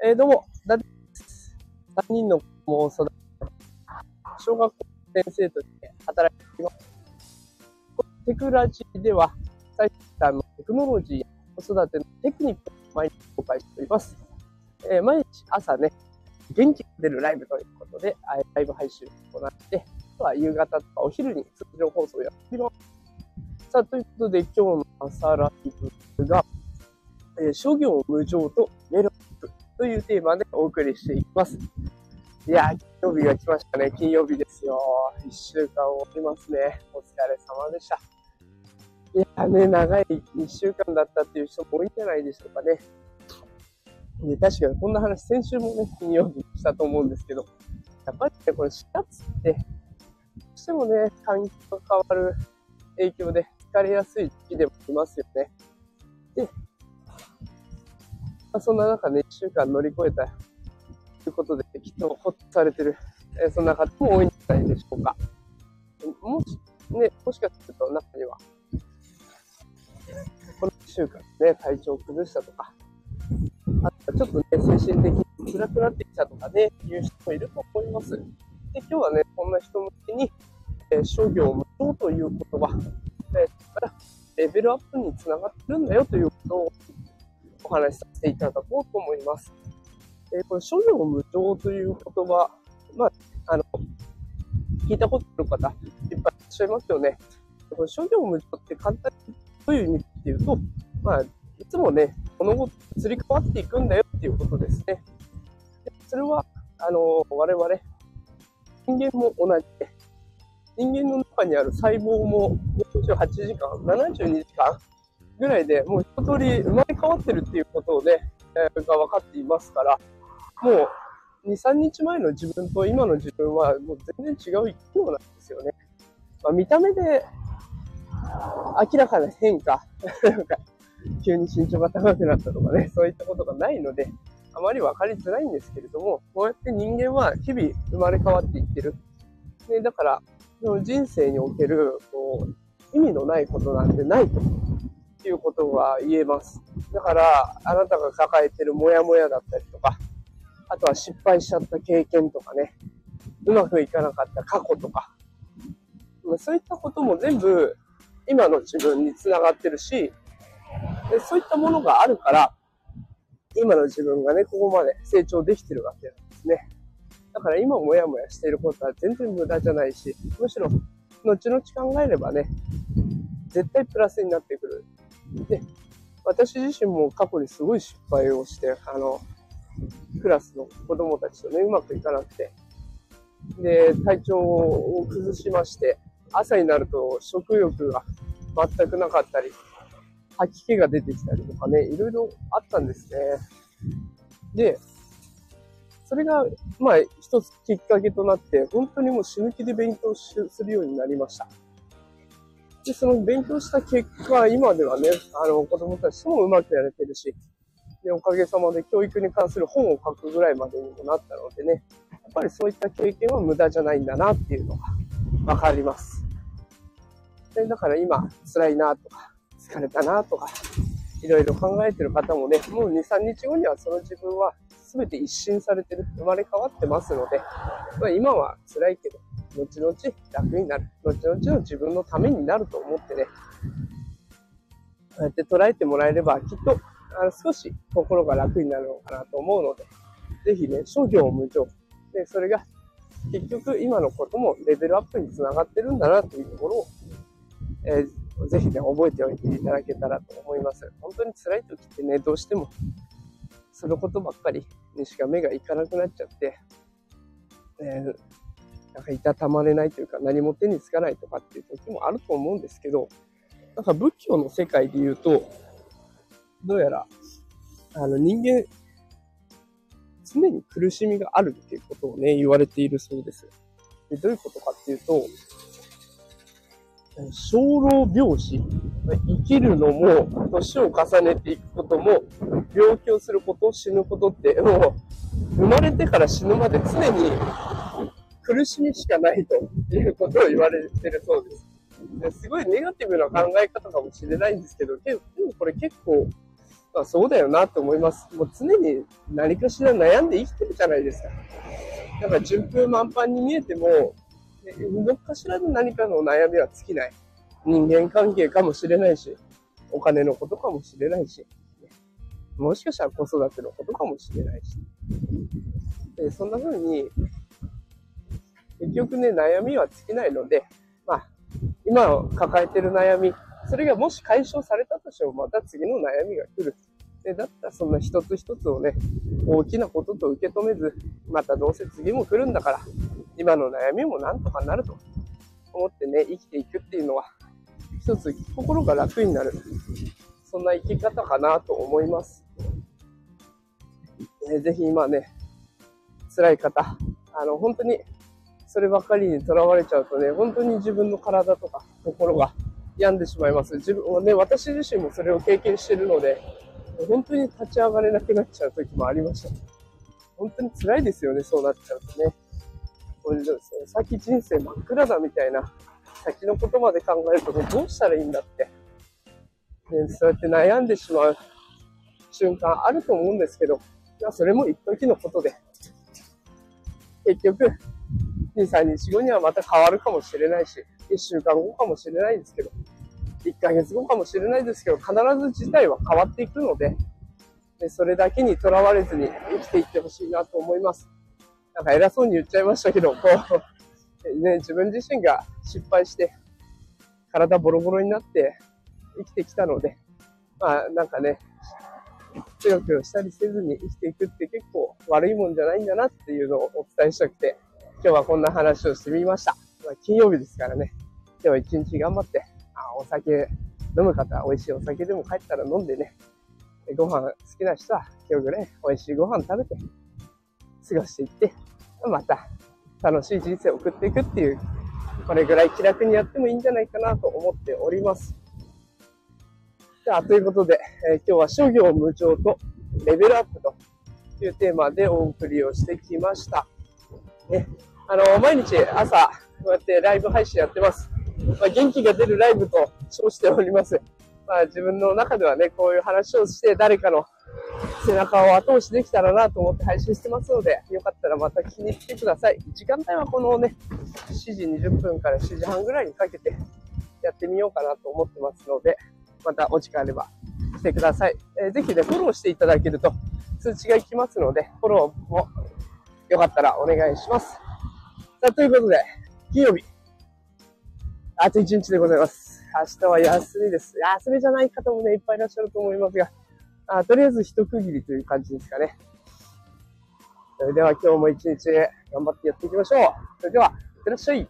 えー、どうも、だです。3人の子供を育て、小学校の先生として働いています。テクラジーでは、最先端のテクノロジーや子育てのテクニックを毎日公開しております。えー毎日朝ね、元気が出るライブということで、ライブ配信を行って、あとは夕方とかお昼に通常放送をやっております。さあ、ということで今日の朝ライブが、えー諸行無常とというテーマでお送りしていきます。いや、金曜日が来ましたね。金曜日ですよ。一週間終わりますね。お疲れ様でした。いやね、長い一週間だったっていう人も多いんじゃないでしょうかね。で確かにこんな話、先週もね、金曜日したと思うんですけど、やっぱりね、これ4月って、どうしてもね、環境が変わる影響で疲れやすい時期でもありますよね。で、まあ、そんな中ね、1週間乗り越えたということで、きっとほっとされてる、えーそんな方も多いんじゃないでしょうか。もし、ね、もしかすると中には、この1週間ね、体調を崩したとか、あとはちょっとね、精神的に辛くなってきたとかね、いう人もいると思います。で、今日はね、こんな人向けに、えー諸行無常という言葉、えーからレベルアップにつながってるんだよということをお話しさせていただこうと思います。えこれ、諸行無常という言葉、まあ、あの、聞いたことある方、いっぱいいらっしゃいますよね。これ、諸行無常って簡単にどういう意味っていうと、まあ、いつもね、物事移り変わっていくんだよっていうことですね。でそれは、あの、我々、人間も同じで、人間の中にある細胞も48時間、72時間ぐらいでもう一通り生まれ変わってるっていうことをね、えーが分かっていますから、もう2、3日前の自分と今の自分はもう全然違う生き物なんですよね。まあ、見た目で明らかな変化、なんか急に身長が高くなったとかね、そういったことがないので、あまり分かりづらいんですけれども、こうやって人間は日々生まれ変わっていってる。ね、だから、人生におけるこう意味のないことなんてないとっていうことが言えます。だから、あなたが抱えてるモヤモヤだったりとか、あとは失敗しちゃった経験とかね、うまくいかなかった過去とか、そういったことも全部今の自分につながってるし、でそういったものがあるから、今の自分がね、ここまで成長できてるわけなんですね。だから今もやもやしていることは全然無駄じゃないし、むしろ後々考えればね、絶対プラスになってくる。で、私自身も過去にすごい失敗をして、あの、クラスの子供たちとね、うまくいかなくて、で、体調を崩しまして、朝になると食欲が全くなかったり、吐き気が出てきたりとかね、いろいろあったんですね。で、それが、まあ、一つきっかけとなって、本当にもう死ぬ気で勉強するようになりました。で、その勉強した結果、今ではね、あの、子供たちともうまくやれてるし、で、おかげさまで教育に関する本を書くぐらいまでにもなったのでね、やっぱりそういった経験は無駄じゃないんだなっていうのがわかります。で、だから今、辛いなとか、疲れたなとか、いろいろ考えてる方もね、もう2、3日後にはその自分は全て一新されてる、生まれ変わってますので、まあ、今は辛いけど、後々楽になる。後々の自分のためになると思ってね、こうやって捉えてもらえれば、きっと、あの少し心が楽になるのかなと思うので、ぜひね、諸行無常。で、それが結局今のこともレベルアップにつながってるんだなというところを、えーぜひね、覚えておいていただけたらと思います。本当に辛い時ってね、どうしても、そのことばっかりにしか目がいかなくなっちゃって、えーなんかいたたまれないというか、何も手につかないとかっていう時もあると思うんですけど、なんか仏教の世界で言うと、どうやら、あの人間、常に苦しみがあるっていうことをね、言われているそうです。でどういうことかっていうと、生老病死。生きるのも、年を重ねていくことも、病気をすること、死ぬことって、もう、生まれてから死ぬまで常に苦しみしかないということを言われてるそうです。ですごいネガティブな考え方かもしれないんですけど、でもこれ結構まあ、そうだよなと思います。もう常に何かしら悩んで生きてるじゃないですか。だから順風満帆に見えても、どっかしらの何かの悩みは尽きない。人間関係かもしれないし、お金のことかもしれないし、もしかしたら子育てのことかもしれないし。でそんな風に、結局ね、悩みは尽きないので、まあ、今抱えてる悩み、それがもし解消されたとしても、また次の悩みが来る。で、だったらそんな一つ一つをね、大きなことと受け止めず、またどうせ次も来るんだから、今の悩みもなんとかなると思ってね、生きていくっていうのは、一つ心が楽になる。そんな生き方かなと思います。ぜひ今ね、辛い方、あの、本当に、そればかりにとらわれちゃうとね、本当に自分の体とか心が病んでしまいます。自分はね、私自身もそれを経験してるので、本当に立ち上がれなくなっちゃう時もありました。本当に辛いですよね、そうなっちゃうとね。これ先人生真っ暗だみたいな、先のことまで考えるとどうしたらいいんだって。ね、そうやって悩んでしまう瞬間あると思うんですけど、いや、それも一時のことで、結局、2、3日後にはまた変わるかもしれないし、1週間後かもしれないですけど、1ヶ月後かもしれないですけど、必ず事態は変わっていくので、でそれだけにとらわれずに生きていってほしいなと思います。なんか偉そうに言っちゃいましたけど、こう、ね、自分自身が失敗して、体ボロボロになって生きてきたので、まあなんかね、くよくしたりせずに生きていくって結構悪いもんじゃないんだなっていうのをお伝えしたくて、今日はこんな話をしてみました。まあ、金曜日ですからね、今日は一日頑張って、あお酒飲む方、美味しいお酒でも帰ったら飲んでね、ご飯好きな人は今日ぐらい美味しいご飯食べて、過ごしていって、また楽しい人生を送っていくっていう、これぐらい気楽にやってもいいんじゃないかなと思っております。じゃあ、ということで、えー、今日は諸行無常とレベルアップというテーマでお送りをしてきました。ね、あの、毎日朝、こうやってライブ配信やってます。まあ、元気が出るライブと称しております。まあ、自分の中ではね、こういう話をして誰かの背中を後押しできたらなと思って配信してますので、よかったらまた聞きに来てください。時間帯はこのね、7時20分から7時半ぐらいにかけてやってみようかなと思ってますので、またお時間あれば来てください。えー、ぜひね、フォローしていただけると通知が行きますので、フォローもよかったらお願いします。さあ、ということで、金曜日、あと1日でございます。明日は休みです。休みじゃない方もね、いっぱいいらっしゃると思いますが、あとりあえず一区切りという感じですかね。それでは今日も一日頑張ってやっていきましょう。それでは、いってらっしゃい。